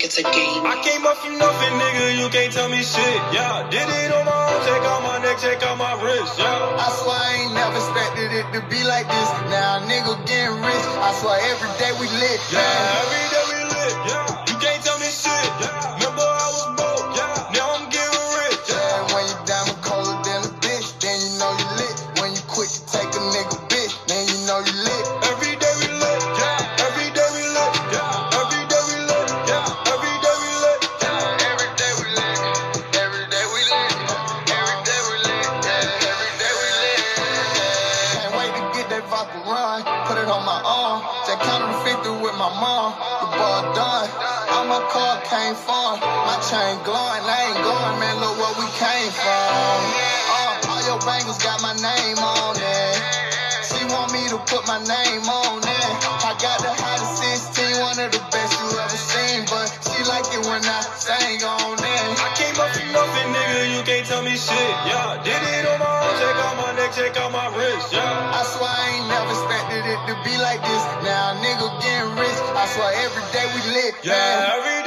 think it's a game. I came up from nothing, nigga, you can't tell me shit. Yeah, did it on my own, check out my neck, check out my wrist. Yeah. I swear I ain't never expected it to be like this. Now nigga getting rich. I swear every day we lit. Yeah, man. every day we came from. Uh, all your bangles got my name on it. She want me to put my name on it. I got the hottest 16, one of the best you ever seen. But she like it when I sang on it. I came up from nothing, nigga, you can't tell me shit. Yeah, did it on my own, check out my neck, check out my wrist. Yeah. I swear I ain't never expected it to be like this. Now nigga getting rich. I swear every day we lit. Yeah, man. every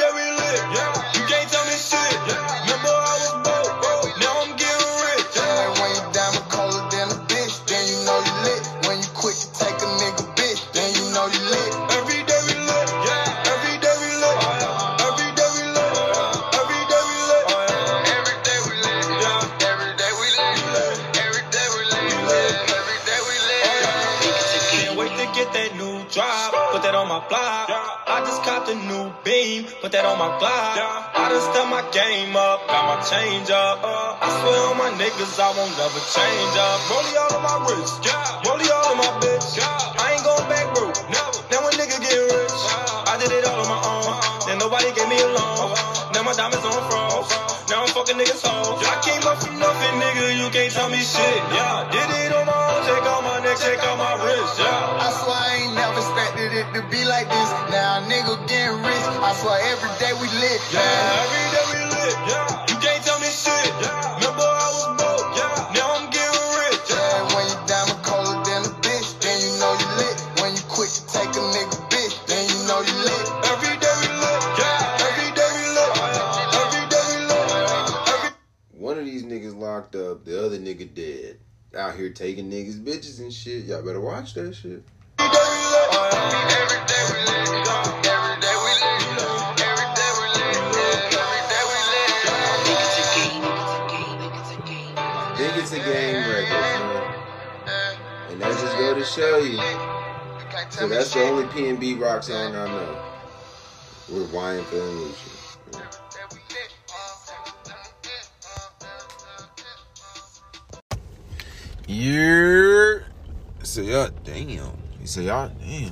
that on my block. I just copped a new beam. Put that on my block. I just step my game up. Got my change up. I swear on my niggas, I won't never change up. Rollie all on my wrist. Rollie all on my bitch. I ain't going back, bro. Never. Now a nigga get rich. I did it all on my own. Then nobody gave me a loan. Now my diamonds on froze. Now I'm fucking niggas hoes. I came up from nothing, nigga. You can't tell me shit. Yeah, did it on my own. Check out my neck, check out my wrist. Yeah. I swear I ain't never to be like this. Now a nigga getting rich. I swear every day we lit. Yeah, man. every day we lit. Yeah, you can't tell me shit. Yeah, remember I was broke. Yeah, now I'm getting rich. Yeah, Yeah, when you diamond colder than a bitch, then you know you lit. When you quick to take a nigga bitch, then you know you lit. every day we lit. Yeah, every day we lit. Oh, every day we lit. Every One of these niggas locked up, the other nigga dead. Out here taking niggas bitches and shit. Y'all better watch that shit. Day we lit. Every day we lit. Every day we lit. Every day we lit. Every day we lit. think it's a game. Think it's a game. Think it's a game man. And that just go to show you. So that's the only P and B rock song I know. With YMF and Lucian. Yeah. So y'all, uh, damn. You say y'all, damn.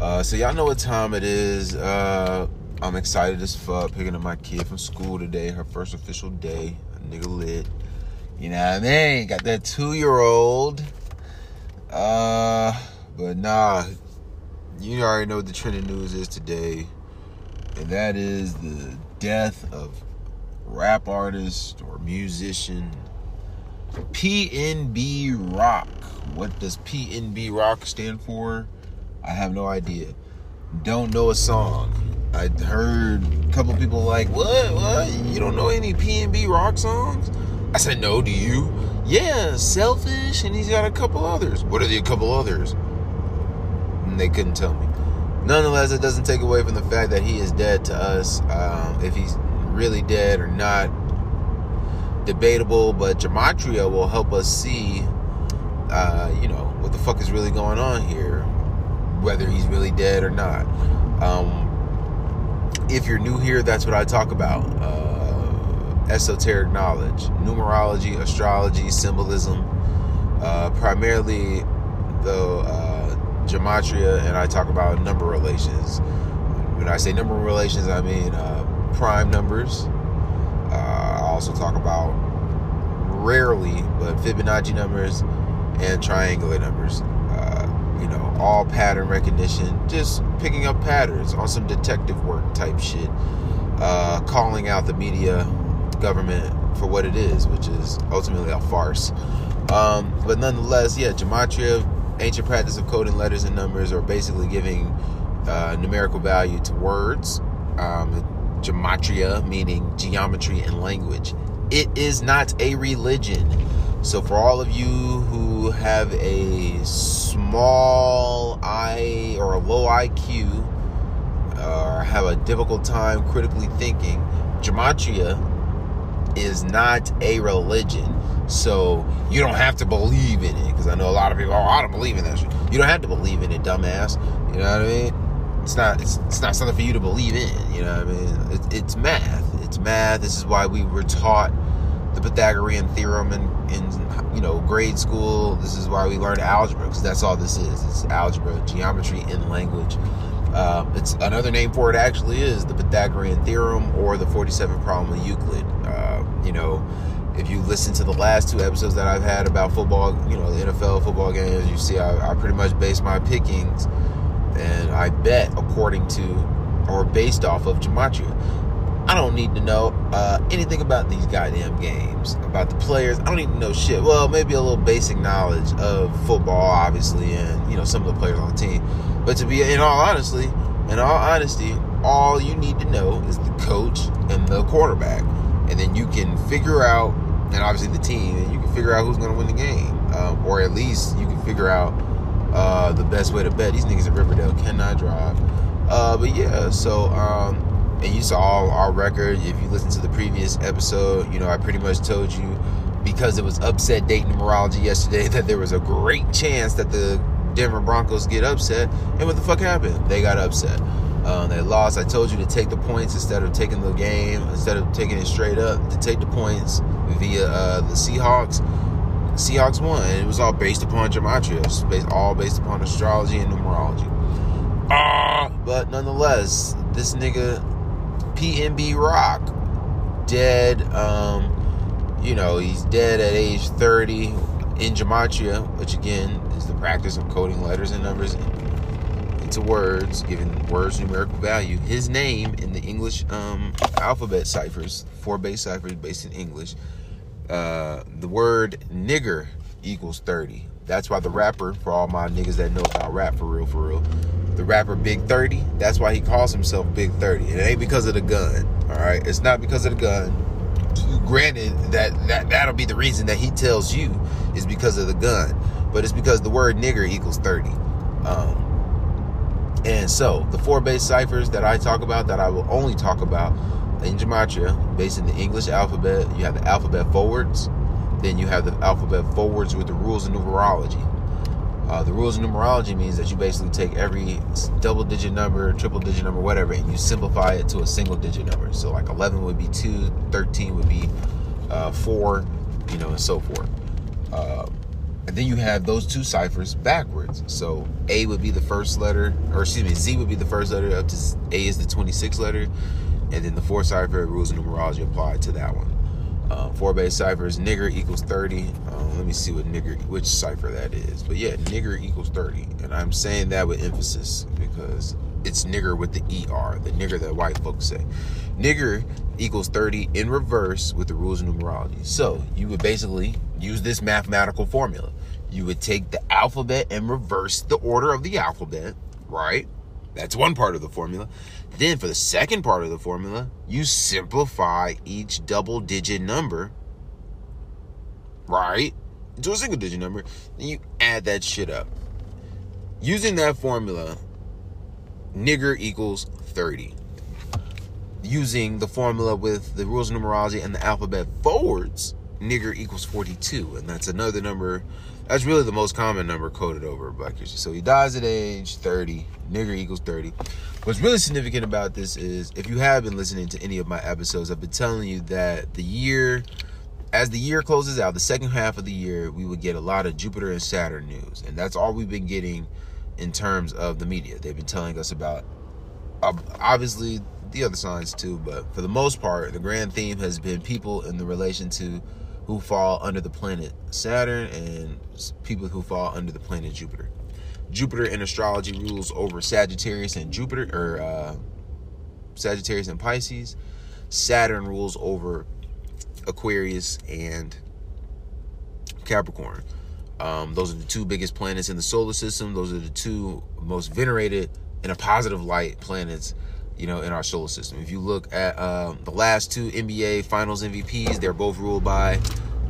Uh, so y'all know what time it is. Uh, I'm excited as fuck picking up my kid from school today. Her first official day. A nigga lit. You know what I mean? Got that two year old. Uh, but nah. You already know what the trending news is today, and that is the death of rap artist or musician PNB Rock. What does PNB Rock stand for? I have no idea. Don't know a song. I heard a couple people like, "What? What? You don't know any PNB Rock songs?" I said, "No. Do you?" Yeah, Selfish, and he's got a couple others. What are the couple others? And they couldn't tell me. Nonetheless, it doesn't take away from the fact that he is dead to us. Um, if he's really dead or not, debatable, but gematria will help us see, uh, you know, what the fuck is really going on here, whether he's really dead or not. Um, if you're new here, that's what I talk about. Uh, esoteric knowledge, numerology, astrology, symbolism, uh, primarily the uh, gematria, and I talk about number relations. When I say number relations, I mean uh, prime numbers. Also talk about rarely, but Fibonacci numbers and triangular numbers. Uh, you know, all pattern recognition, just picking up patterns on some detective work type shit. Uh, calling out the media, government for what it is, which is ultimately a farce. Um, but nonetheless, yeah, gematria, ancient practice of coding letters and numbers, or basically giving uh, numerical value to words, um, gematria, meaning geometry and language. It is not a religion. So, for all of you who have a small I or a low IQ, or have a difficult time critically thinking, gematria is not a religion. So you don't have to believe in it. Because I know a lot of people, oh, I don't believe in that shit. You don't have to believe in it, dumbass. You know what I mean? It's not. It's, it's not something for you to believe in. You know what I mean? It, it's math. It's math. This is why we were taught the Pythagorean theorem in, in you know grade school. This is why we learned algebra because that's all this is. It's algebra, geometry, and language. Um, it's another name for it. Actually, is the Pythagorean theorem or the 47 problem of Euclid. Uh, you know, if you listen to the last two episodes that I've had about football, you know, the NFL football games, you see I, I pretty much base my pickings and I bet according to or based off of gematria. I don't need to know uh, anything about these goddamn games, about the players. I don't need to know shit. Well, maybe a little basic knowledge of football, obviously, and you know some of the players on the team. But to be in all honesty, in all honesty, all you need to know is the coach and the quarterback, and then you can figure out, and obviously the team, and you can figure out who's going to win the game, um, or at least you can figure out uh, the best way to bet. These niggas at Riverdale cannot drive. Uh, but yeah, so um, and you saw our record. If you listen to the previous episode, you know I pretty much told you because it was upset date numerology yesterday that there was a great chance that the Denver Broncos get upset. And what the fuck happened? They got upset. Um, they lost. I told you to take the points instead of taking the game, instead of taking it straight up, to take the points via uh, the Seahawks. Seahawks won, and it was all based upon gematria, based all based upon astrology and numerology. Ah, but nonetheless, this nigga PNB Rock dead. Um, you know, he's dead at age 30 in gematria, which again is the practice of coding letters and numbers into words, giving words numerical value. His name in the English um, alphabet ciphers, four base ciphers based in English, uh, the word nigger equals 30. That's why the rapper, for all my niggas that know about rap for real, for real, the rapper Big 30, that's why he calls himself Big 30. It ain't because of the gun, all right? It's not because of the gun. Granted, that, that that'll be the reason that he tells you is because of the gun, but it's because the word nigger equals 30. Um, and so, the four base ciphers that I talk about, that I will only talk about in Gematria, based in the English alphabet, you have the alphabet forwards, then you have the alphabet forwards with the rules of numerology. Uh, the rules of numerology means that you basically take every double digit number, triple digit number, whatever, and you simplify it to a single digit number. So, like 11 would be 2, 13 would be uh, 4, you know, and so forth. Uh, and then you have those two ciphers backwards. So, A would be the first letter, or excuse me, Z would be the first letter, up to A is the 26th letter. And then the four cipher rules of numerology apply to that one. Uh, four base ciphers, nigger equals 30. Uh, let me see what nigger, which cipher that is. But yeah, nigger equals 30. And I'm saying that with emphasis because it's nigger with the ER, the nigger that white folks say. Nigger equals 30 in reverse with the rules of numerology. So you would basically use this mathematical formula. You would take the alphabet and reverse the order of the alphabet, right? That's one part of the formula. Then for the second part of the formula, you simplify each double digit number, right? Into a single digit number. Then you add that shit up. Using that formula, nigger equals 30. Using the formula with the rules of numerology and the alphabet forwards, nigger equals 42. And that's another number. That's really the most common number coded over Black history. So he dies at age 30. Nigger equals 30. What's really significant about this is if you have been listening to any of my episodes, I've been telling you that the year, as the year closes out, the second half of the year, we would get a lot of Jupiter and Saturn news. And that's all we've been getting in terms of the media. They've been telling us about, obviously, the other signs too, but for the most part, the grand theme has been people in the relation to who fall under the planet Saturn and people who fall under the planet Jupiter. Jupiter in astrology rules over Sagittarius and Jupiter, or uh, Sagittarius and Pisces. Saturn rules over Aquarius and Capricorn. Um, those are the two biggest planets in the solar system. Those are the two most venerated in a positive light planets, you know, in our solar system. If you look at um, the last two NBA Finals MVPs, they're both ruled by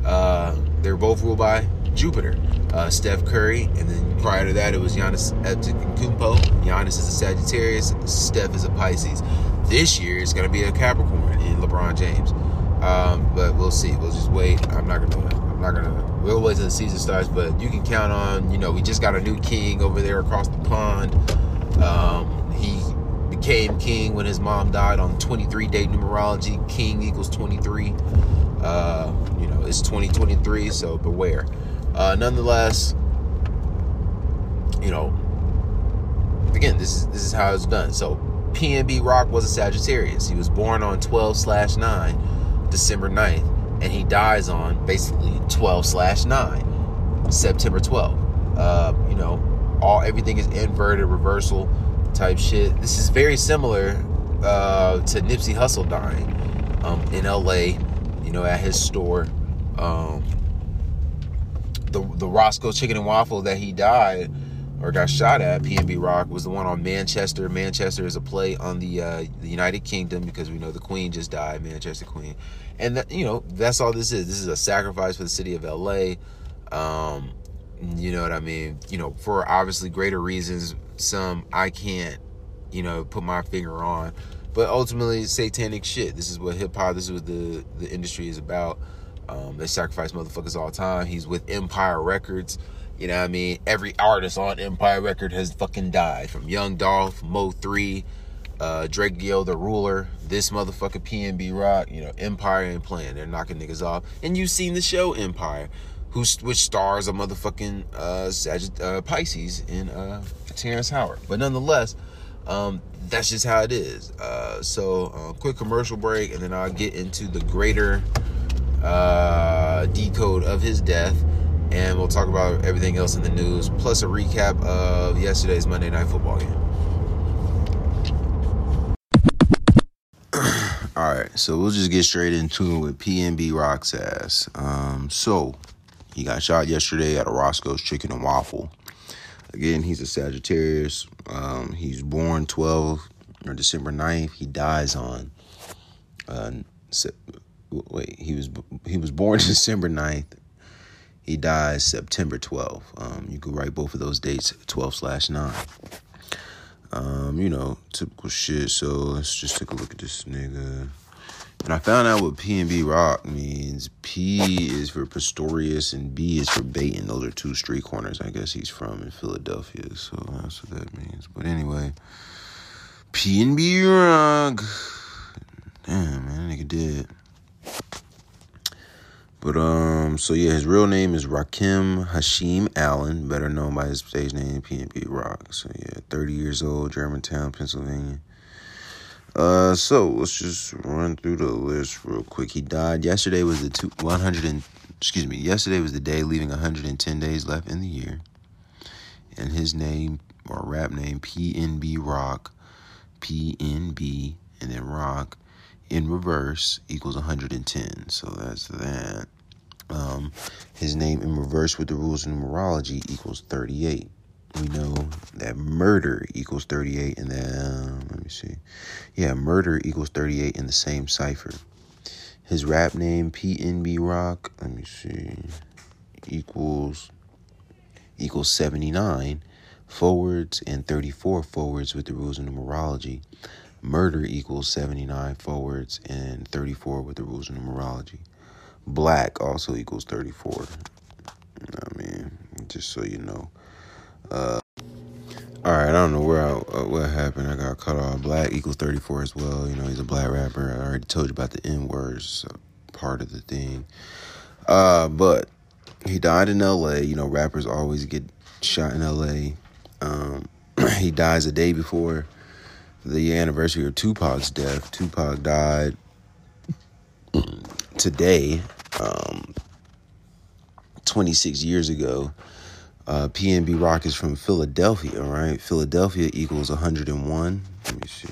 uh, they're both ruled by Jupiter. Uh, Steph Curry, and then prior to that, it was Giannis Antetokounmpo. Giannis is a Sagittarius, Steph is a Pisces. This year, it's going to be a Capricorn in LeBron James. Um, but we'll see. We'll just wait. I'm not gonna. I'm not gonna. We'll wait till the season starts. But you can count on. You know, we just got a new king over there across the pond. Um, he became king when his mom died on 23 day numerology. King equals 23. Uh, you know, it's 2023, so beware. Uh, nonetheless, you know, again, this is this is how it's done. So PNB Rock was a Sagittarius. He was born on 12 slash 9, December 9th, and he dies on basically 12 slash 9, September 12th. Uh, you know, all everything is inverted, reversal type shit. This is very similar uh, to Nipsey Hussle dying um, in LA, you know, at his store. Um, the the Roscoe Chicken and Waffle that he died or got shot at, PNB Rock, was the one on Manchester. Manchester is a play on the uh, the United Kingdom because we know the Queen just died, Manchester Queen, and that, you know that's all this is. This is a sacrifice for the city of LA. Um, you know what I mean? You know, for obviously greater reasons, some I can't, you know, put my finger on. But ultimately, satanic shit. This is what hip hop. This is what the the industry is about. Um, they sacrifice motherfuckers all the time. He's with Empire Records. You know what I mean? Every artist on Empire Record has fucking died. From Young Dolph, Mo 3, uh, Drake Gill, The Ruler, this motherfucker PNB Rock. You know, Empire ain't playing. They're knocking niggas off. And you've seen the show Empire, who's, which stars a motherfucking uh, uh, Pisces in uh, Terrence Howard. But nonetheless, um, that's just how it is. Uh, so, uh, quick commercial break, and then I'll get into the greater uh, decode of his death, and we'll talk about everything else in the news, plus a recap of yesterday's Monday Night Football game. All right, so we'll just get straight into it with PNB Rock's ass. Um, so he got shot yesterday at a Roscoe's Chicken and Waffle. Again, he's a Sagittarius. Um, he's born 12 or December 9th. He dies on uh, wait, he was he was born December 9th. He dies September 12th. Um, you could write both of those dates 12 slash 9. Um, you know, typical shit. So let's just take a look at this nigga. And I found out what P and B rock means. P is for Pistorius and B is for Baton. Those are two street corners I guess he's from in Philadelphia. So that's what that means. But anyway, P and B rock. Damn, man, nigga did. But um, so yeah, his real name is Rakim Hashim Allen, better known by his stage name PNB Rock. So yeah, 30 years old, Germantown, Pennsylvania. Uh, so let's just run through the list real quick. He died yesterday. Was the two, 100 and excuse me? Yesterday was the day leaving 110 days left in the year, and his name or rap name PNB Rock, PNB, and then Rock in reverse equals 110. So that's that. Um, his name in reverse with the rules of numerology equals 38. We know that murder equals 38, and then, let me see. Yeah, murder equals 38 in the same cipher. His rap name, PNB Rock, let me see, equals equals 79 forwards and 34 forwards with the rules of numerology murder equals 79 forwards and 34 with the rules of numerology. Black also equals 34. I mean, just so you know. Uh, all right, I don't know where I, uh, what happened. I got cut off. Black equals 34 as well. You know, he's a black rapper. I already told you about the N words part of the thing. Uh, but he died in L.A. You know, rappers always get shot in L.A. Um, he dies a day before the anniversary of Tupac's death. Tupac died today, um, 26 years ago. Uh, PNB Rock is from Philadelphia, right? Philadelphia equals 101. Let me see.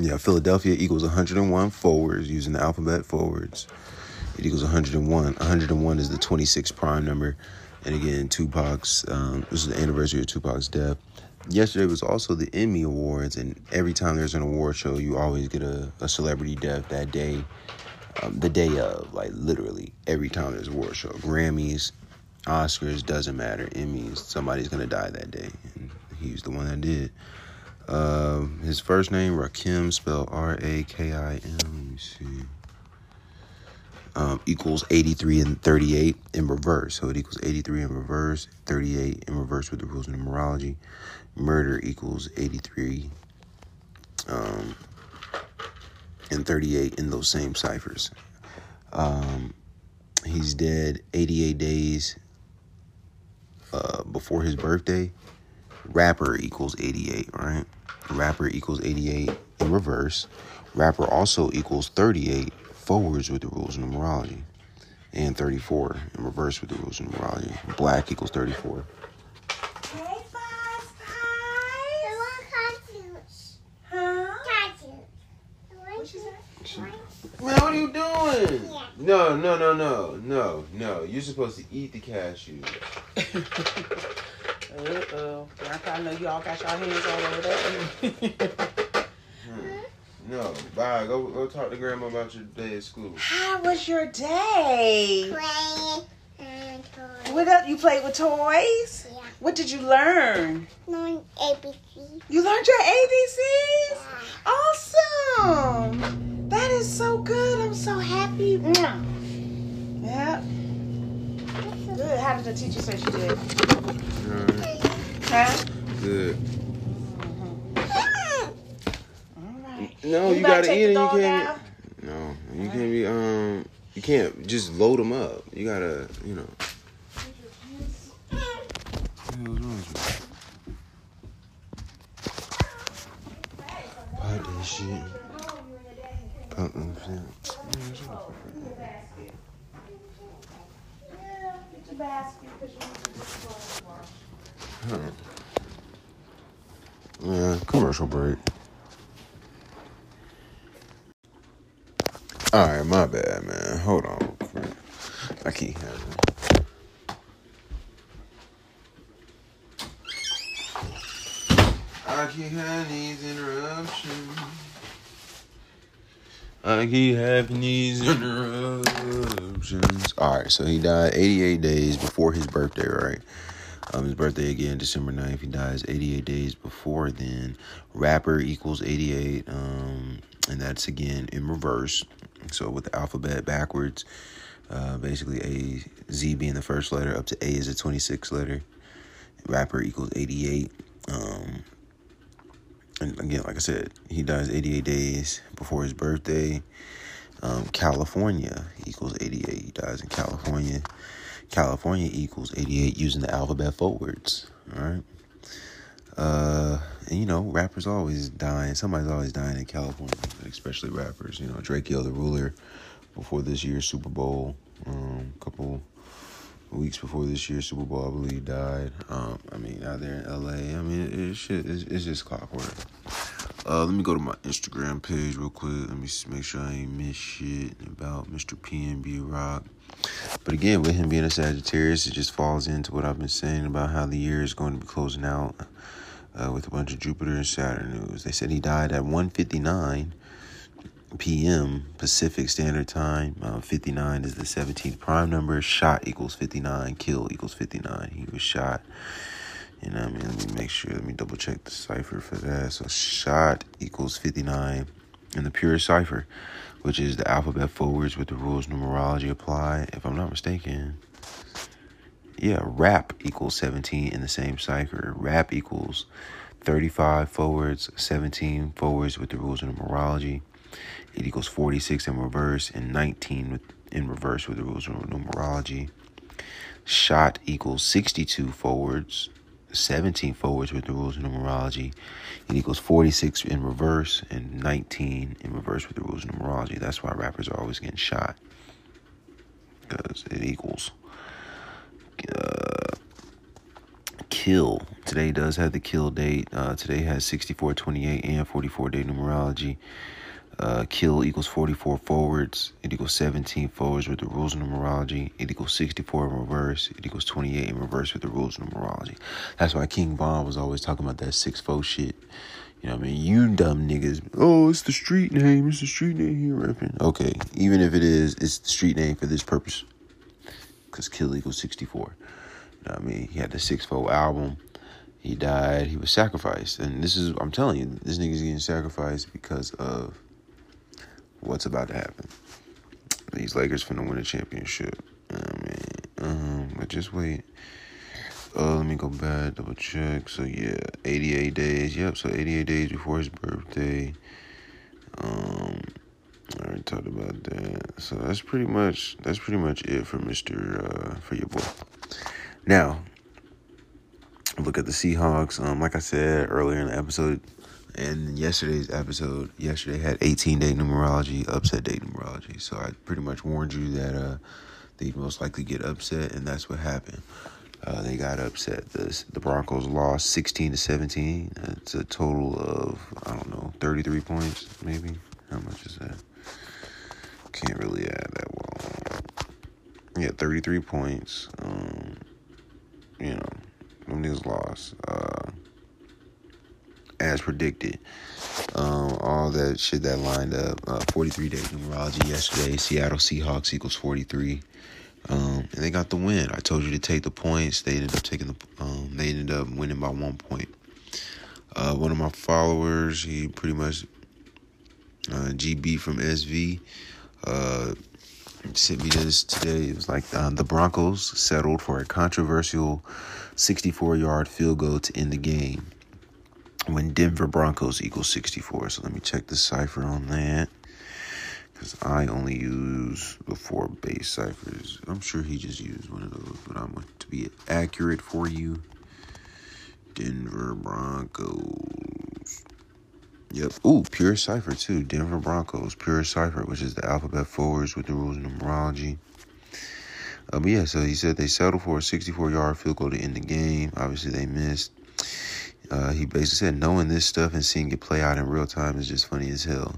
Yeah, Philadelphia equals 101 forwards using the alphabet forwards. It equals 101. 101 is the 26 prime number And again, Tupac's, um, this is the anniversary of Tupac's death. Yesterday was also the Emmy Awards, and every time there's an award show, you always get a, a celebrity death that day, um, the day of, like literally every time there's a award show. Grammys, Oscars, doesn't matter. Emmys, somebody's gonna die that day, and he's the one that did. Um, his first name Rakim, spelled R A K I M. Let me see. Um, equals 83 and 38 in reverse. So it equals 83 in reverse, 38 in reverse with the rules of numerology. Murder equals 83 um, and 38 in those same ciphers. Um, he's dead 88 days uh, before his birthday. Rapper equals 88, right? Rapper equals 88 in reverse. Rapper also equals 38 forwards with the rules of numerology. And 34 in reverse with the rules of numerology. Black equals 34. Hey, Buzz. Hi. I want cartoons. Huh? Cartoons. I want What she say? Man, what are you doing? No, no, no, no, no, no. You're supposed to eat the cashew. Uh-oh. Grandpa, I know you all got your hands all over that. Hmm. No, bye. Go, go talk to grandma about your day at school. How was your day? Playing and toys. What up? You played with toys? Yeah. What did you learn? Knowing ABC. You learned your ABCs? Awesome. That is so good. I'm so happy. Mwah. Yeah. Good. How did the teacher say she did? Alright, Huh? good. All right. No, you, better gotta take eat the it. You can't. out. No, you can't be. Um, you can't just load them up. You gotta, you know. What the hell's wrong with you? Put shit. Up. Yeah, commercial break. All right, my bad, man. Hold on. I keep having. I keep having these interruptions. I keep having these interruptions. All right, so he died 88 days before his birthday, right? Um, his birthday again, December 9th. He dies 88 days before then. Rapper equals 88. Um, and that's again in reverse. So with the alphabet backwards, uh, basically A, Z being the first letter, up to A is the 26th letter. Rapper equals 88. Um, and again, like I said, he dies 88 days before his birthday. Um, California equals 88. He dies in California. California equals 88 using the alphabet forwards. All right. Uh, and you know, rappers always dying. Somebody's always dying in California, especially rappers. You know, Drake Hill, the ruler, before this year's Super Bowl, um, couple weeks before this year's Super Bowl, I believe, died. Um, I mean, out there in LA. I mean, it, it shit, it's, it's just clockwork. Uh, let me go to my Instagram page real quick. Let me make sure I ain't miss shit about Mr. PNB Rock. But again, with him being a Sagittarius, it just falls into what I've been saying about how the year is going to be closing out uh, with a bunch of Jupiter and Saturn news. They said he died at 1:59 p.m. Pacific Standard Time. Uh, 59 is the 17th prime number. Shot equals 59. Kill equals 59. He was shot. You know what I mean? Let me make sure. Let me double check the cipher for that. So shot equals 59 in the pure cipher, which is the alphabet forwards with the rules numerology apply. If I'm not mistaken. Yeah, rap equals 17 in the same cipher. Rap equals 35 forwards, 17 forwards with the rules of numerology. It equals 46 in reverse and 19 with, in reverse with the rules of numerology. Shot equals 62 forwards, 17 forwards with the rules of numerology. It equals 46 in reverse and 19 in reverse with the rules of numerology. That's why rappers are always getting shot. Because it equals. Uh, kill. Today does have the kill date. Uh, today has 64, 28, and 44 day numerology. Uh, kill equals 44 forwards. It equals 17 forwards with the rules of numerology. It equals 64 in reverse. It equals 28 in reverse with the rules of numerology. That's why King Von was always talking about that six four shit. You know what I mean? You dumb niggas. Oh, it's the street name. It's the street name here repping. Okay, even if it is, it's the street name for this purpose. Because kill equals 64. You know what I mean? He had the six four album. He died. He was sacrificed. And this is, I'm telling you, this nigga's getting sacrificed because of what's about to happen. These Lakers finna win a championship. I mean, um, but just wait. Uh, let me go back, double check. So yeah, 88 days. Yep, so 88 days before his birthday. Um, I already talked about that. So that's pretty much that's pretty much it for Mister uh, for your boy. Now, look at the Seahawks. Um, like I said earlier in the episode, and yesterday's episode, yesterday had 18 day numerology, upset day numerology. So I pretty much warned you that uh, they'd most likely get upset, and that's what happened. Uh, they got upset. The the Broncos lost 16 to 17. It's a total of I don't know 33 points maybe. How much is that? Can't really add that well. Yeah, 33 points. Um, you know, them niggas lost. Uh, as predicted. Um, all that shit that lined up. Uh, 43 day numerology yesterday. Seattle Seahawks equals 43. Um, and they got the win. I told you to take the points. They ended up taking the. Um, they ended up winning by one point. Uh, one of my followers, he pretty much uh, GB from SV, uh, sent me this today. It was like uh, the Broncos settled for a controversial 64-yard field goal to end the game when Denver Broncos equals 64. So let me check the cipher on that. Because I only use the four base ciphers. I'm sure he just used one of those, but I'm going to be accurate for you. Denver Broncos. Yep. Ooh, pure cipher too. Denver Broncos, pure cipher, which is the alphabet forwards with the rules of numerology. Um, yeah, so he said they settled for a 64 yard field goal to end the game. Obviously, they missed. Uh, he basically said knowing this stuff and seeing it play out in real time is just funny as hell.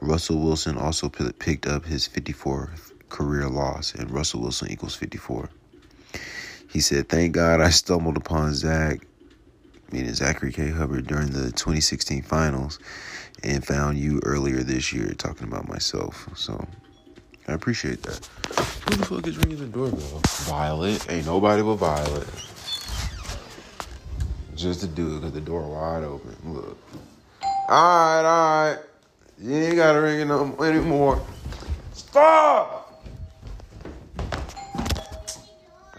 Russell Wilson also p- picked up his 54th career loss, and Russell Wilson equals 54. He said, Thank God I stumbled upon Zach, meaning Zachary K. Hubbard, during the 2016 finals and found you earlier this year talking about myself. So I appreciate that. Who the fuck is ringing the doorbell? Violet. Ain't nobody but Violet. Just to do it because the door wide open. Look. Alright, alright. You ain't gotta ring it no anymore. Stop!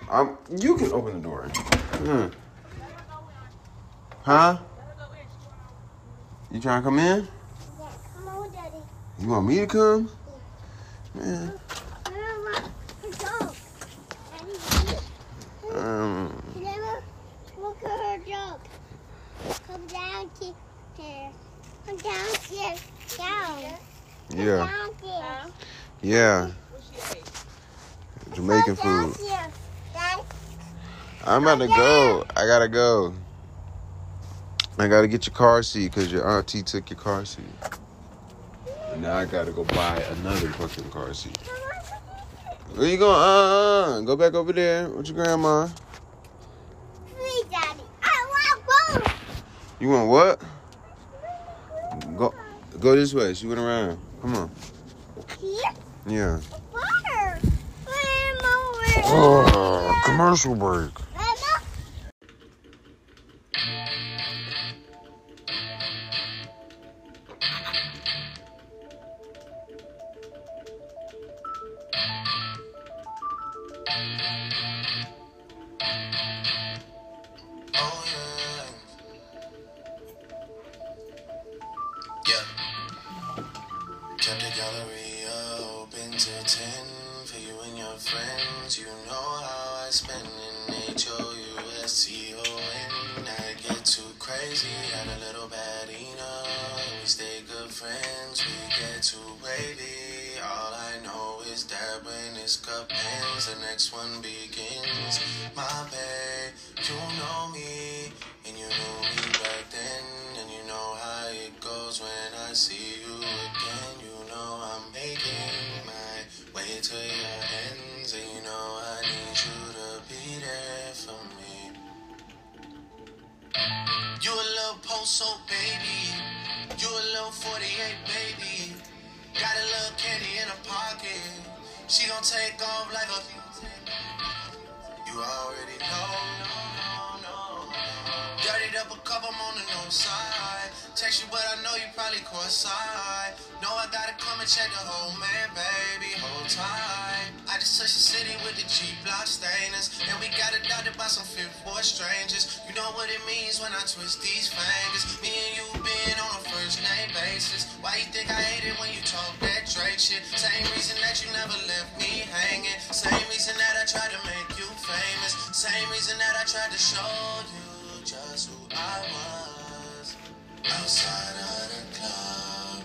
I'm, you can open the door. Hmm. Huh? You trying to come in? Yeah, come on, Daddy. You want me to come? Man, Mama, go. Daddy, um, Never look at her dog. Come down here. Down here. Down. yeah, Down here. yeah. Jamaican food. Down here. Dad, I'm about to go. I gotta go. I gotta get your car seat because your auntie took your car seat. And now I gotta go buy another fucking car seat. Where you going? Uh, uh, go back over there with your grandma. Please, Daddy. I want both. You want what? Go, go this way. She went around. Come on. Yeah. Water. Oh, commercial break. H O U S T O N. I get too crazy, had a little bad enough. We stay good friends, we get too wavy. All I know is that when this cup ends, the next one begins. My babe, You a little post so baby. You a little 48 baby. Got a little candy in her pocket. She gon' take off like a. You already know. Dirtied up a cup, I'm on the north side. Text you, but I know you probably caught side. Know I gotta come and check the whole man, baby, whole time. I just touched the city with the G block stainers. And we got adopted by some fifth boy strangers. You know what it means when I twist these fingers. Me and you been on a first name basis. Why you think I hate it when you talk that Drake shit? Same reason that you never left me hanging. Same reason that I tried to make you famous. Same reason that I tried to show you just who I was. Outside of the club,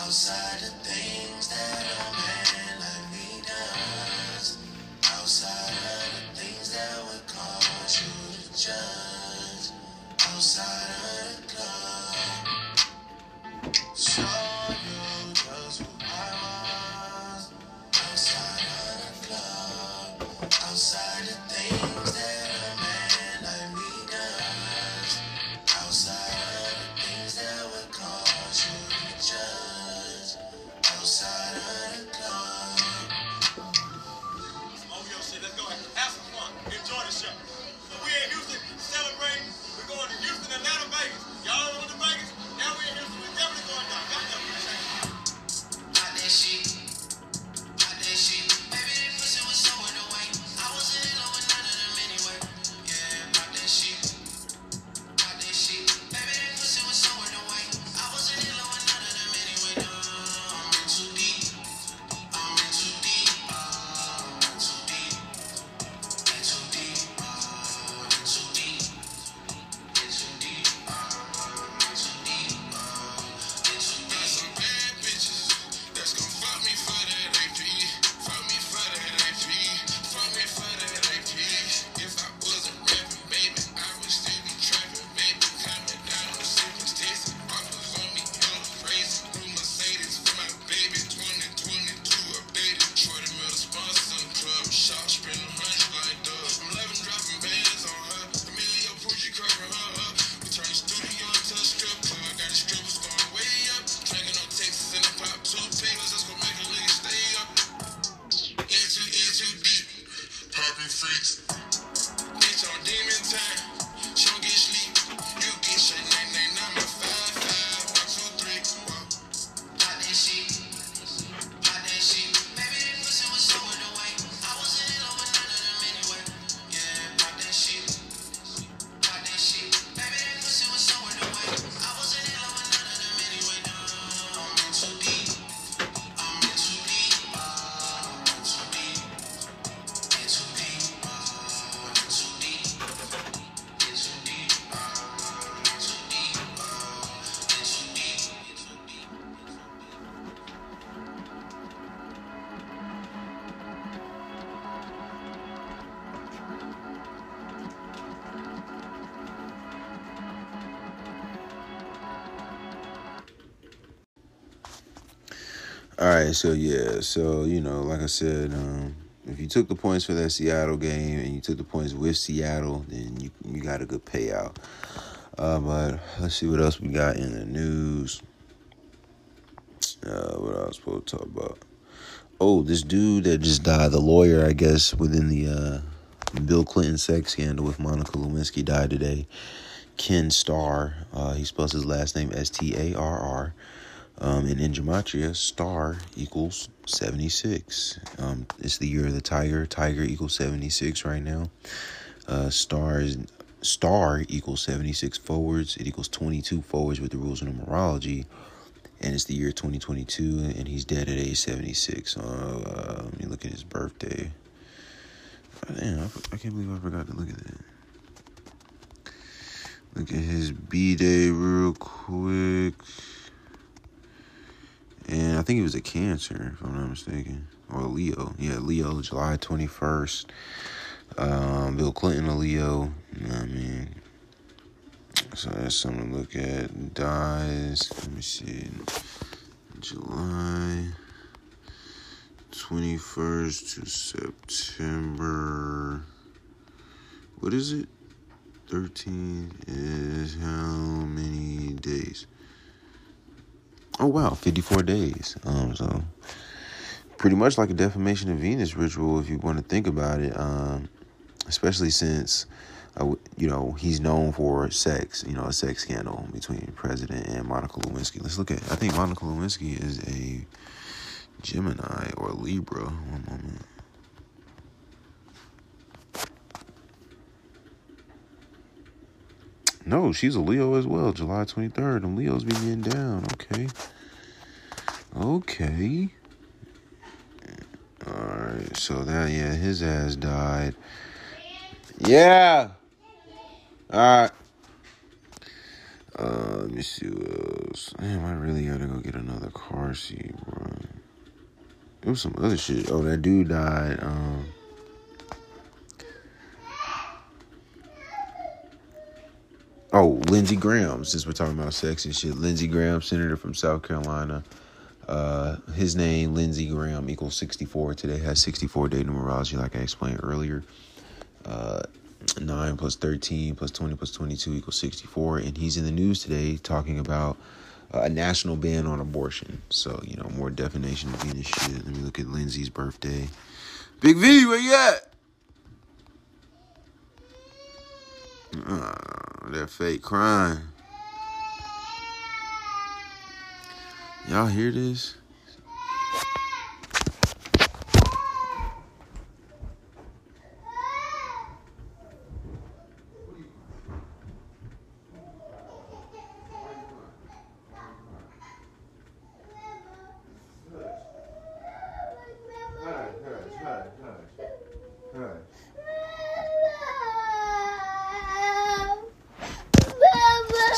outside the things that a man like me does. Outside of the things that would cause you to judge. Outside of the club, show right, so yeah, so you know, like I said, um, if you took the points for that Seattle game and you took the points with Seattle, then you you got a good payout. Uh, but let's see what else we got in the news. Uh, what I was supposed to talk about? Oh, this dude that just died, the lawyer, I guess, within the uh, Bill Clinton sex scandal with Monica Lewinsky, died today. Ken Starr, uh, he spells his last name S T A R R. Um, in Gematria, star equals 76. Um, it's the year of the tiger. Tiger equals 76 right now. Uh, star, is, star equals 76 forwards. It equals 22 forwards with the rules of numerology. And it's the year 2022, and he's dead at age 76. Uh, let me look at his birthday. Damn, I, I can't believe I forgot to look at that. Look at his B day real quick. I think it was a Cancer, if I'm not mistaken. Or Leo. Yeah, Leo, July 21st. Um, Bill Clinton, a Leo. I mean? So that's something to look at. Dies. Let me see. July 21st to September. What is it? 13 is how many days? Oh wow, 54 days. Um, so pretty much like a defamation of Venus ritual, if you want to think about it. Um, especially since, uh, you know, he's known for sex. You know, a sex scandal between president and Monica Lewinsky. Let's look at. I think Monica Lewinsky is a Gemini or Libra. One moment. No, she's a Leo as well. July 23rd. And Leos be getting down. Okay. Okay. Alright, so that, yeah, his ass died. Yeah. Alright. Uh, let me see what else. Damn, I really gotta go get another car seat, bro. There was some other shit. Oh, that dude died. Um, oh, Lindsey Graham. Since we're talking about sex and shit, Lindsey Graham, senator from South Carolina. Uh, his name, Lindsey Graham, equals 64. Today has 64 day numerology, like I explained earlier. Uh, 9 plus 13 plus 20 plus 22 equals 64. And he's in the news today talking about uh, a national ban on abortion. So, you know, more definition of Venus shit. Let me look at Lindsey's birthday. Big V, where you at? Uh, that fake crying. Y'all hear this?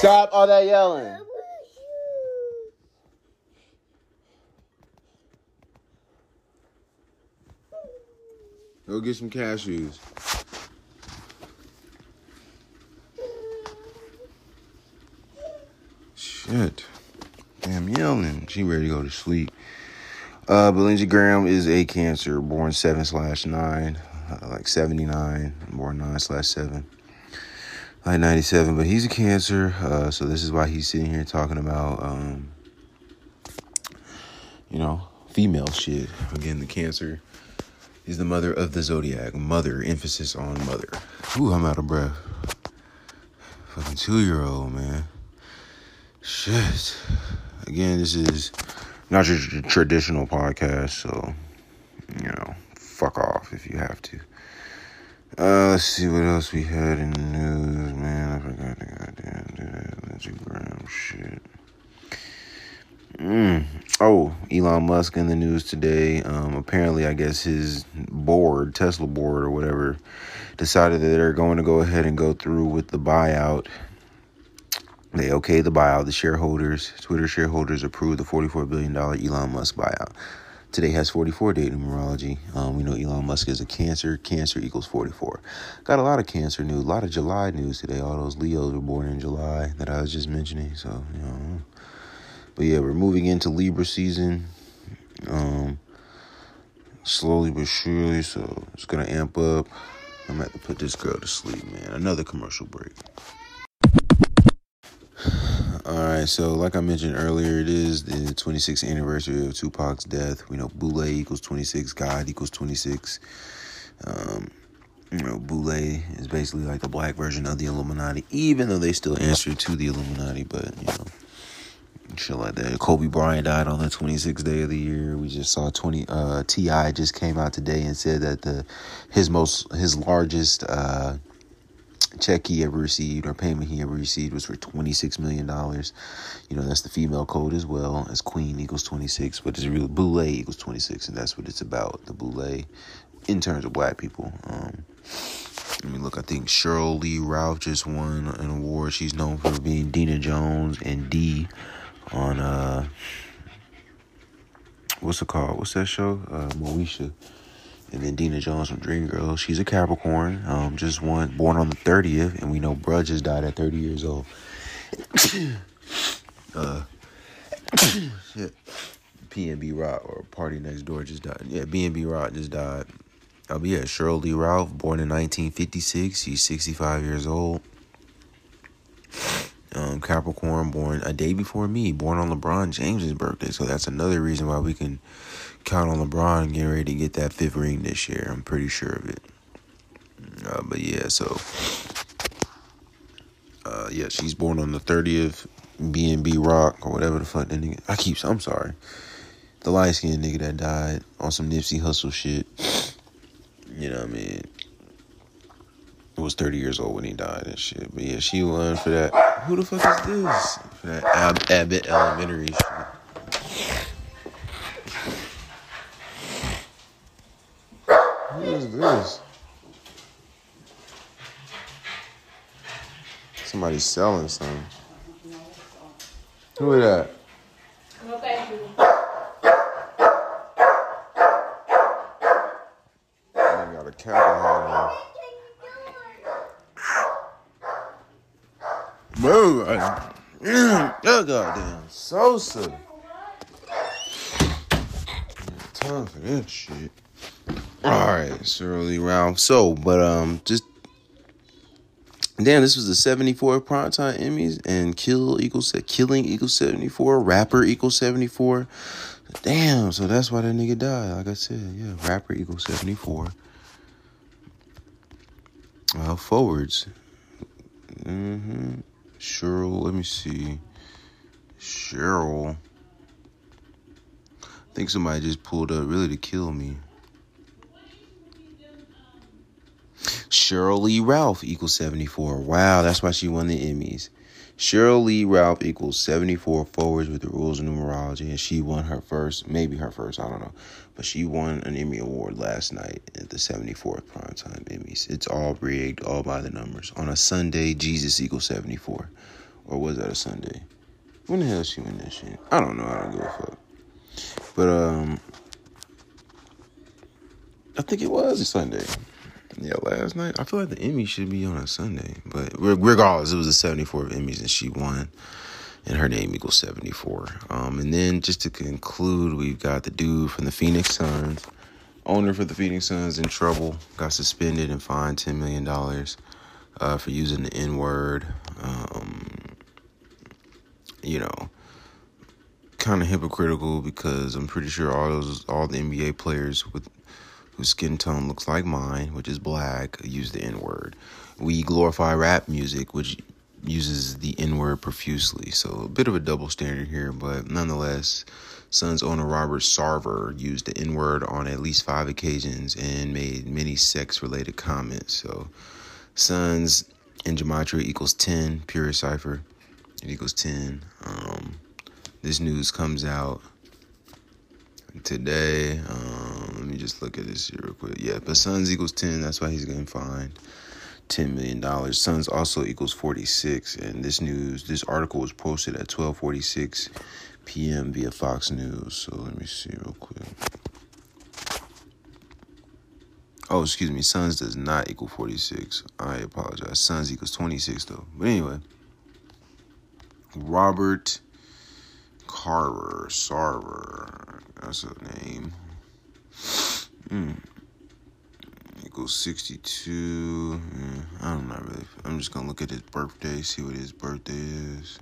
Stop all that yelling. Go get some cashews. Shit. Damn yelling. She ready to go to sleep. Uh, but Lindsey Graham is a cancer, born 7 slash 9, uh, like 79, born 9 slash 7, like 97. But he's a cancer, uh, so this is why he's sitting here talking about, um, you know, female shit. Again, the cancer is the mother of the zodiac. Mother, emphasis on mother. Ooh, I'm out of breath. Fucking two year old, man. Shit. Again, this is not your tr- traditional podcast, so, you know, fuck off if you have to. Uh, let's see what else we had in the news, man. I forgot the goddamn do that Lindsey Graham shit. Mm. Oh, Elon Musk in the news today. Um, apparently, I guess his board, Tesla board or whatever, decided that they're going to go ahead and go through with the buyout. They okay the buyout. The shareholders, Twitter shareholders, approved the $44 billion Elon Musk buyout. Today has 44 day numerology. Um, we know Elon Musk is a Cancer. Cancer equals 44. Got a lot of Cancer news, a lot of July news today. All those Leos were born in July that I was just mentioning. So, you know. But yeah, we're moving into Libra season. Um, slowly but surely, so it's gonna amp up. I'm have to put this girl to sleep, man. Another commercial break. All right, so like I mentioned earlier, it is the 26th anniversary of Tupac's death. We know Boule equals 26, God equals 26. Um, you know, Boule is basically like the black version of the Illuminati, even though they still answer to the Illuminati, but you know, shit like that. Kobe Bryant died on the 26th day of the year. We just saw 20 uh TI just came out today and said that the his most his largest uh check he ever received or payment he ever received was for $26 million. You know, that's the female code as well as queen equals 26, but it's real boule equals 26, and that's what it's about, the boule in terms of black people. Um, let me look. I think Cheryl Lee Ralph just won an award. She's known for being Deena Jones and D on uh what's it called? What's that show? Uh Moesha. And then Deena Jones from Dreamgirls. She's a Capricorn. Um, just one born on the 30th, and we know Bruh just died at 30 years old. uh shit. PNB Rock or Party Next Door just died. Yeah, PNB Rock just died. Oh, yeah, Lee Ralph, born in 1956. She's 65 years old. Um, Capricorn born a day before me, born on LeBron James's birthday. So that's another reason why we can count on LeBron getting ready to get that fifth ring this year. I'm pretty sure of it. Uh, but yeah, so uh, yeah, she's born on the 30th. B and B Rock or whatever the fuck that nigga. I keep. I'm sorry. The light skinned nigga that died on some Nipsey Hussle shit. You know what I mean? It was 30 years old when he died and shit. But yeah, she won for that. Who the fuck is this? For that Ab- Abbott Elementary shit. Who is this? Somebody's selling something. Who is that? No, thank you. I got a cowboy hat on. Bro, I, mm, goddamn Sosa. Time for that shit. All right, Shirley Ralph. So, but um, just damn, this was the seventy four primetime Emmys, and kill equals killing equals seventy four, rapper equals seventy four. Damn, so that's why that nigga died. Like I said, yeah, rapper equals seventy four. Uh, forwards. Mm-hmm. Cheryl, let me see. Cheryl. I think somebody just pulled up really to kill me. Cheryl Lee Ralph equals 74. Wow, that's why she won the Emmys. Cheryl Lee Ralph equals 74 forwards with the rules of numerology, and she won her first, maybe her first, I don't know. But she won an Emmy Award last night at the 74th Primetime Emmys. It's all rigged, all by the numbers. On a Sunday, Jesus equals 74. Or was that a Sunday? When the hell she win that shit? I don't know. I don't give a fuck. But, um, I think it was a Sunday. Yeah, last night. I feel like the Emmy should be on a Sunday, but regardless, it was the 74th Emmys and she won, and her name equals 74. Um, and then just to conclude, we've got the dude from the Phoenix Suns, owner for the Phoenix Suns, in trouble, got suspended and fined $10 million uh, for using the N word. Um, you know, kind of hypocritical because I'm pretty sure all those all the NBA players with whose skin tone looks like mine, which is black, use the N word. We glorify rap music, which uses the N word profusely. So a bit of a double standard here, but nonetheless, Suns owner Robert Sarver used the N word on at least five occasions and made many sex related comments. So Suns in Gematria equals 10, pure cipher. It equals 10. Um, this news comes out today. Um, let me just look at this here real quick. Yeah, but Suns equals 10. That's why he's getting fined $10 million. Suns also equals 46. And this news, this article was posted at 1246 p.m. via Fox News. So let me see real quick. Oh, excuse me. Suns does not equal 46. I apologize. Suns equals 26, though. But anyway, Robert Carver, Sarver. That's a name. Mm. Equals 62. Mm, I'm not know really. I'm just to look at his birthday, see what his birthday is.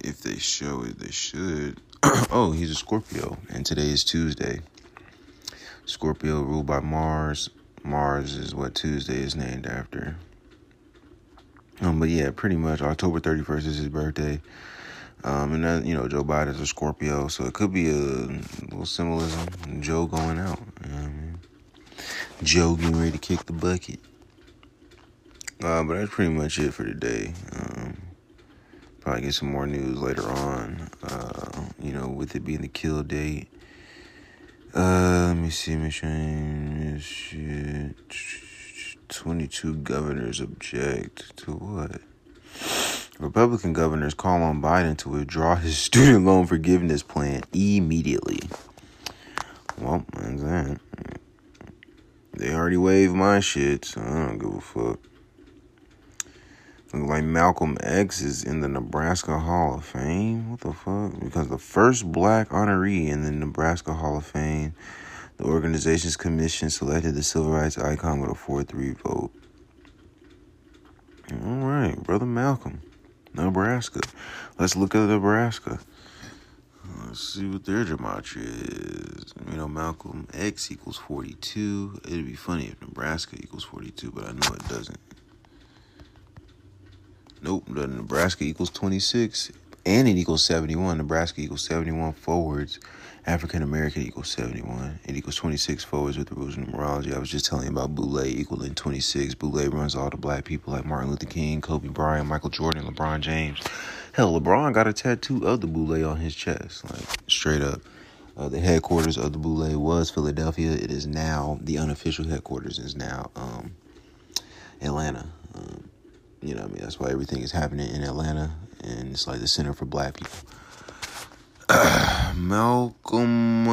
If they show it, they should. oh, he's a Scorpio, and today is Tuesday. Scorpio ruled by Mars. Mars is what Tuesday is named after. Um, but yeah, pretty much October 31st is his birthday. Um, and then, you know, Joe Biden's a Scorpio, so it could be a little symbolism. Joe going out. You know I mean? Joe getting ready to kick the bucket. Uh, but that's pretty much it for today. Um, probably get some more news later on. Uh, you know, with it being the kill date. Uh, let me see, Michigan. Shit. 22 governors object to what? Republican governors call on Biden to withdraw his student loan forgiveness plan immediately. Well, that's that. They already waived my shit, so I don't give a fuck. Look like Malcolm X is in the Nebraska Hall of Fame. What the fuck? Because the first black honoree in the Nebraska Hall of Fame, the organization's commission selected the civil rights icon with a 4 3 vote. All right, Brother Malcolm. Nebraska. Let's look at Nebraska. Let's see what their gematria is. You know, Malcolm X equals 42. It'd be funny if Nebraska equals 42, but I know it doesn't. Nope, Nebraska equals 26. And it equals 71. Nebraska equals 71 forwards. African American equals 71. It equals 26 forwards with the rules of numerology. I was just telling you about Boule equaling 26. Boule runs all the black people like Martin Luther King, Kobe Bryant, Michael Jordan, LeBron James. Hell, LeBron got a tattoo of the Boule on his chest, like straight up. Uh, the headquarters of the Boule was Philadelphia. It is now the unofficial headquarters is now um, Atlanta. Um, you know, I mean, that's why everything is happening in Atlanta, and it's like the center for Black people. Malcolm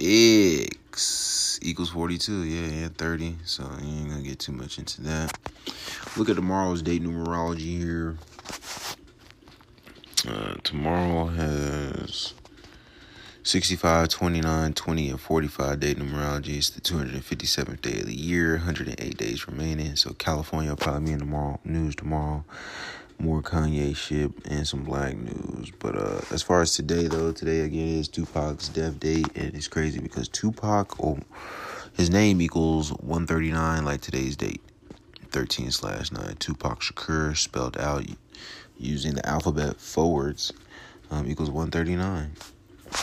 X equals 42. Yeah, yeah, 30. So you ain't gonna get too much into that. Look at tomorrow's date numerology here. Uh, tomorrow has 65, 29, 20, and 45 day numerology. It's the 257th day of the year, 108 days remaining. So California will probably be in tomorrow news tomorrow. More Kanye shit and some black news. But uh as far as today though, today again is Tupac's death date, and it's crazy because Tupac oh his name equals 139 like today's date. 13 slash 9. Tupac Shakur spelled out using the alphabet forwards um, equals 139.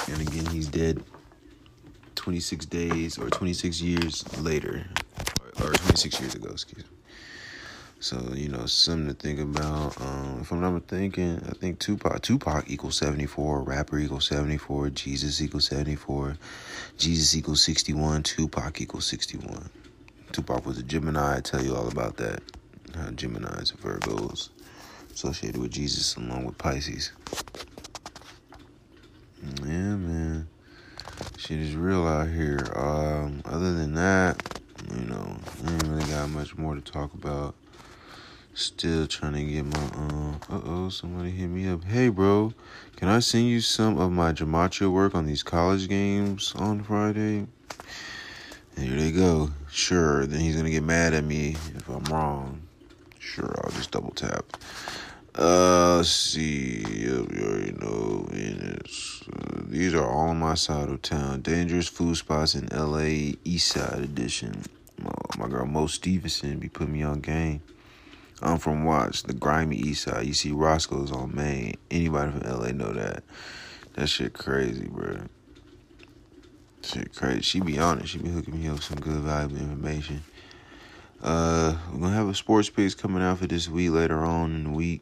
And again, he's dead 26 days or 26 years later, or 26 years ago, excuse me. So, you know, something to think about. Um, if I'm not thinking, I think Tupac, Tupac equals 74, rapper equals 74, Jesus equals 74, Jesus equals 61, Tupac equals 61. Tupac was a Gemini, I tell you all about that. How Geminis and Virgos associated with Jesus along with Pisces. Yeah, man. Shit is real out here. Um, other than that, you know, I ain't really got much more to talk about. Still trying to get my um uh oh, somebody hit me up. Hey bro, can I send you some of my gematria work on these college games on Friday? And here they go. Sure, then he's gonna get mad at me if I'm wrong. Sure, I'll just double tap. Uh, let's see. Yep, you already know. It's, uh, these are all on my side of town. Dangerous food spots in LA, East Side Edition. Oh, my girl Mo Stevenson be putting me on game. I'm from Watts, the grimy East Side. You see Roscoe's on Main. Anybody from LA know that? That shit crazy, bro. Shit crazy. She be on it. She be hooking me up some good valuable information. Uh, we're gonna have a sports picks coming out for this week later on in the week.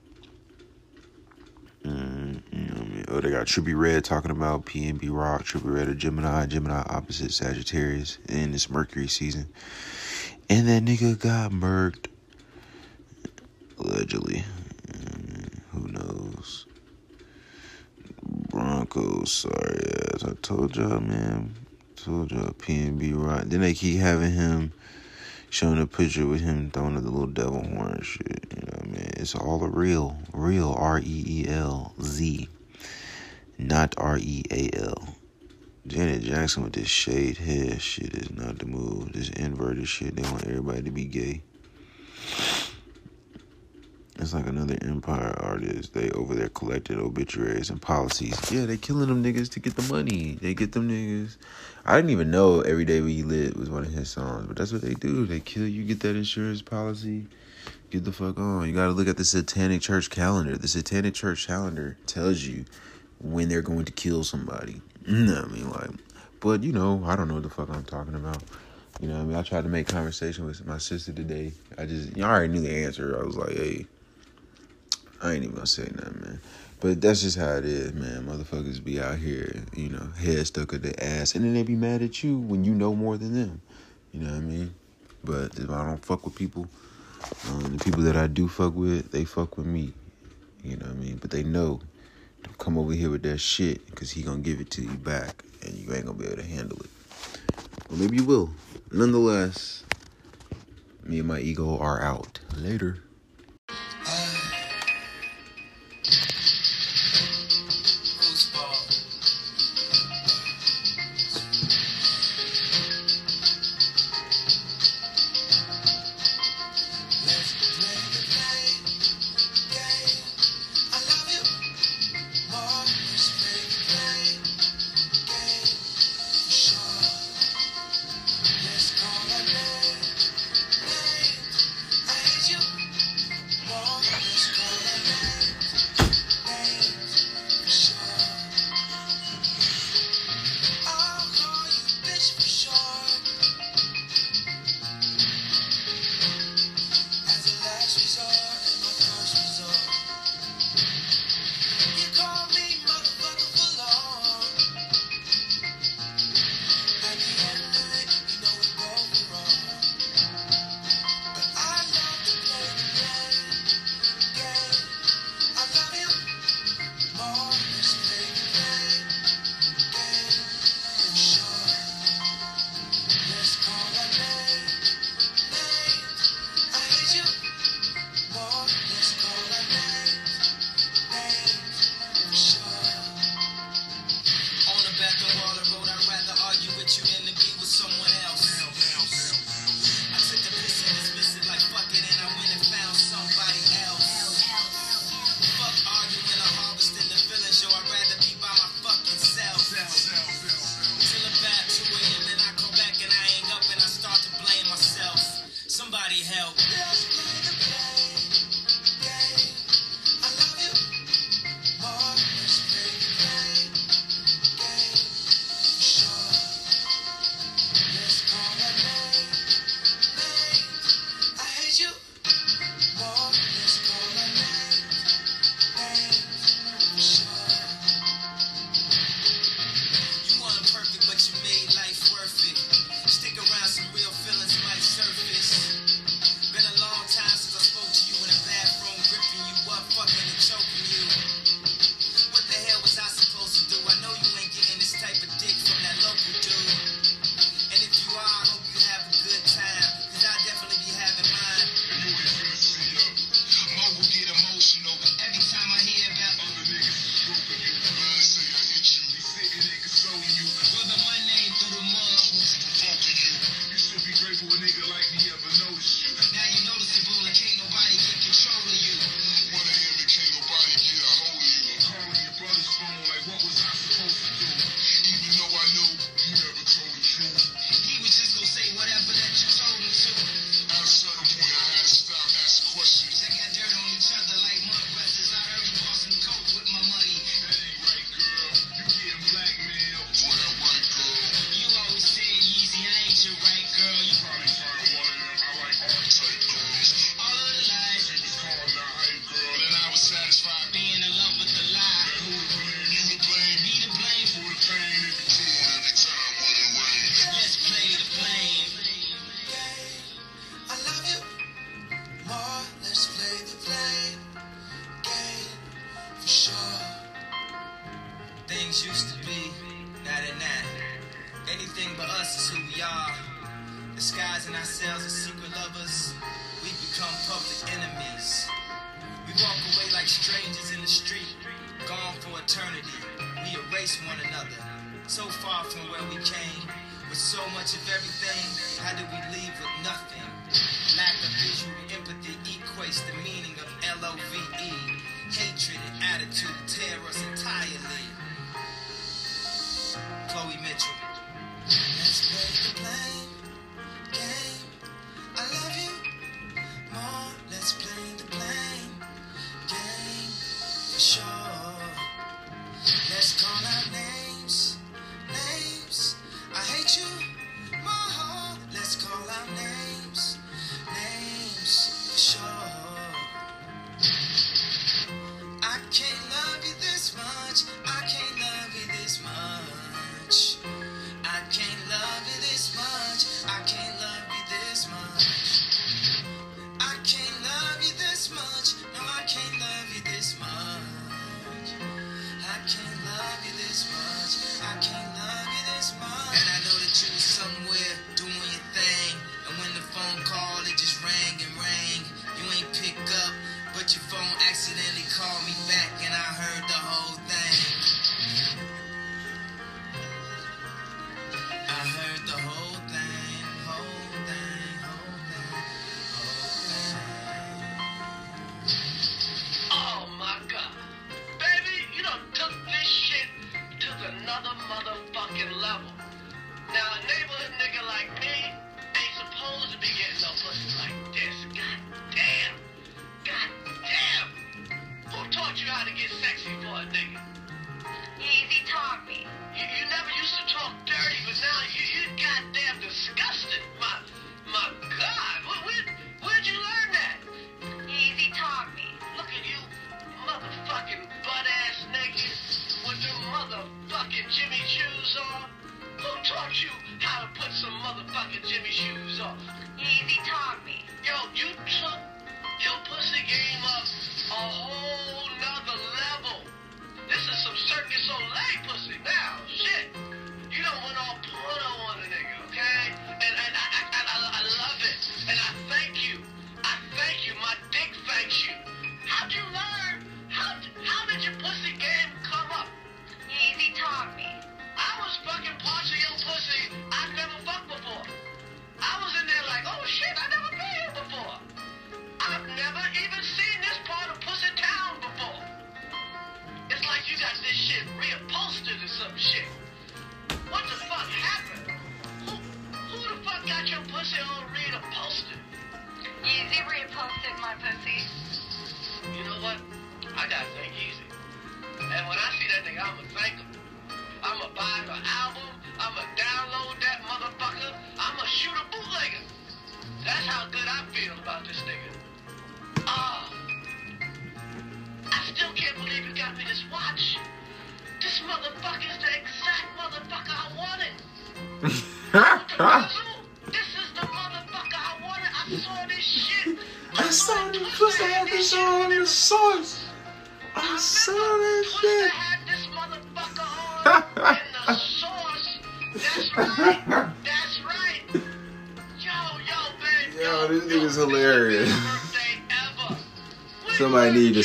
Mm, you know I mean? Oh, they got Trippie Redd talking about PNB Rock, Trippie Redd or Gemini, Gemini opposite Sagittarius in this Mercury season. And that nigga got murked. Allegedly. Mm, who knows? Broncos, sorry ass. I told y'all, man. Told y'all PNB Rock. Then they keep having him showing a picture with him throwing the little devil horn shit. You know what I mean? It's all a real, real R E E L Z, not R E A L. Janet Jackson with this shade hair shit is not the move. This inverted shit. They want everybody to be gay. It's like another empire artist. They over there collecting obituaries and policies. Yeah, they killing them niggas to get the money. They get them niggas. I didn't even know Every Day We Live was one of his songs, but that's what they do. They kill you, get that insurance policy, get the fuck on. You gotta look at the Satanic Church calendar. The Satanic Church calendar tells you when they're going to kill somebody. You know what I mean? Like, but you know, I don't know what the fuck I'm talking about. You know what I mean? I tried to make conversation with my sister today. I just, y'all already knew the answer. I was like, hey, I ain't even gonna say nothing, man. But that's just how it is, man. Motherfuckers be out here, you know, head stuck at their ass, and then they be mad at you when you know more than them. You know what I mean? But if I don't fuck with people, um, the people that I do fuck with, they fuck with me. You know what I mean? But they know, don't come over here with that shit, because he gonna give it to you back, and you ain't gonna be able to handle it. Well, maybe you will. Nonetheless, me and my ego are out. Later.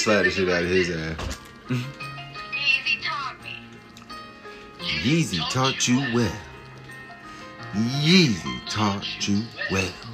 slap the shit out of his ass. Yeezy taught you well. Yeezy taught you well.